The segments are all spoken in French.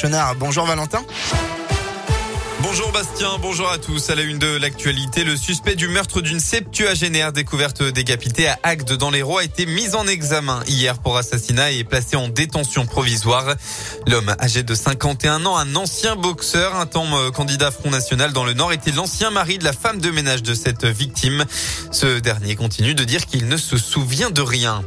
Chenard. Bonjour Valentin. Bonjour Bastien, bonjour à tous. À la une de l'actualité, le suspect du meurtre d'une septuagénaire découverte décapitée à Agde dans l'Hérault a été mis en examen hier pour assassinat et placé en détention provisoire. L'homme âgé de 51 ans, un ancien boxeur, un temps euh, candidat Front National dans le Nord, était l'ancien mari de la femme de ménage de cette victime. Ce dernier continue de dire qu'il ne se souvient de rien.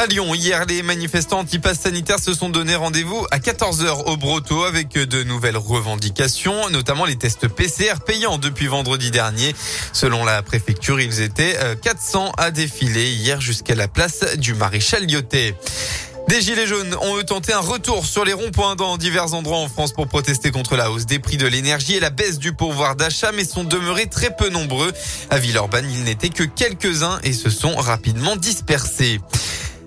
À Lyon, hier, les manifestants anti-pass sanitaires se sont donné rendez-vous à 14h au Broto avec de nouvelles revendications, notamment les tests PCR payants depuis vendredi dernier. Selon la préfecture, ils étaient 400 euh, à défiler hier jusqu'à la place du maréchal Lyoté. Des Gilets jaunes ont eux tenté un retour sur les ronds-points dans divers endroits en France pour protester contre la hausse des prix de l'énergie et la baisse du pouvoir d'achat, mais sont demeurés très peu nombreux. À Villeurbanne, ils n'étaient que quelques-uns et se sont rapidement dispersés.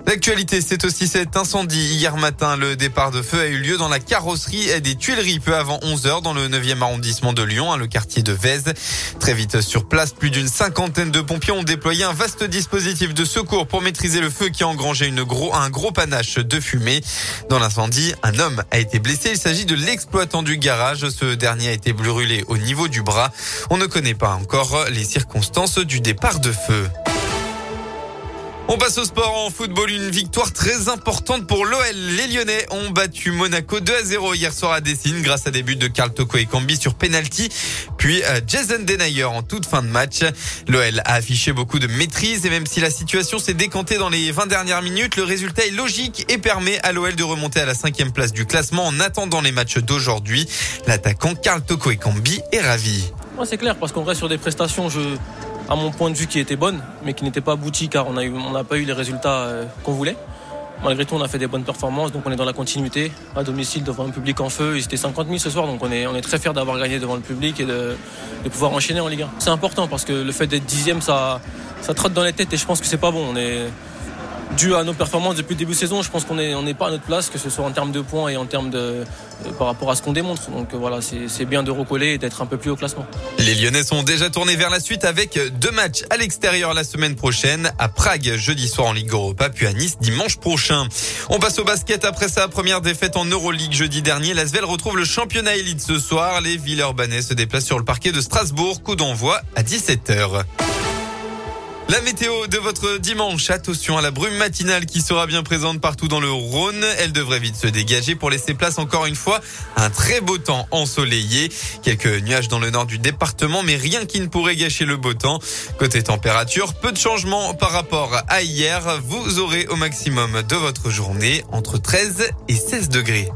L'actualité, c'est aussi cet incendie. Hier matin, le départ de feu a eu lieu dans la carrosserie des Tuileries peu avant 11 heures dans le 9e arrondissement de Lyon, hein, le quartier de Vèze. Très vite sur place, plus d'une cinquantaine de pompiers ont déployé un vaste dispositif de secours pour maîtriser le feu qui a engrangé un gros panache de fumée. Dans l'incendie, un homme a été blessé. Il s'agit de l'exploitant du garage. Ce dernier a été brûlé au niveau du bras. On ne connaît pas encore les circonstances du départ de feu. On passe au sport en football. Une victoire très importante pour l'OL. Les Lyonnais ont battu Monaco 2 à 0 hier soir à Dessine grâce à des buts de Carl Toko et Cambi sur penalty. Puis euh, Jason Denayer en toute fin de match. L'OL a affiché beaucoup de maîtrise et même si la situation s'est décantée dans les 20 dernières minutes, le résultat est logique et permet à l'OL de remonter à la cinquième place du classement en attendant les matchs d'aujourd'hui. L'attaquant Carl Toko et Cambi est ravi. Moi c'est clair parce qu'on reste sur des prestations. Je à mon point de vue, qui était bonne, mais qui n'était pas aboutie car on n'a pas eu les résultats euh, qu'on voulait. Malgré tout, on a fait des bonnes performances, donc on est dans la continuité à domicile devant un public en feu. Ils étaient 50 000 ce soir, donc on est, très fiers d'avoir gagné devant le public et de, pouvoir enchaîner en Ligue 1. C'est important parce que le fait d'être dixième, ça, ça trotte dans les têtes et je pense que c'est pas bon. On dû à nos performances depuis le début de saison, je pense qu'on n'est pas à notre place, que ce soit en termes de points et en termes de, par rapport à ce qu'on démontre. Donc euh, voilà, c'est bien de recoller et d'être un peu plus au classement. Les Lyonnais sont déjà tournés vers la suite avec deux matchs à l'extérieur la semaine prochaine, à Prague jeudi soir en Ligue Europa, puis à Nice dimanche prochain. On passe au basket après sa première défaite en Euroleague jeudi dernier. L'Asvel retrouve le championnat élite ce soir. Les Villeurbanais se déplacent sur le parquet de Strasbourg. Coup d'envoi à 17h. La météo de votre dimanche, attention à la brume matinale qui sera bien présente partout dans le Rhône. Elle devrait vite se dégager pour laisser place encore une fois à un très beau temps ensoleillé. Quelques nuages dans le nord du département, mais rien qui ne pourrait gâcher le beau temps. Côté température, peu de changements par rapport à hier. Vous aurez au maximum de votre journée entre 13 et 16 degrés.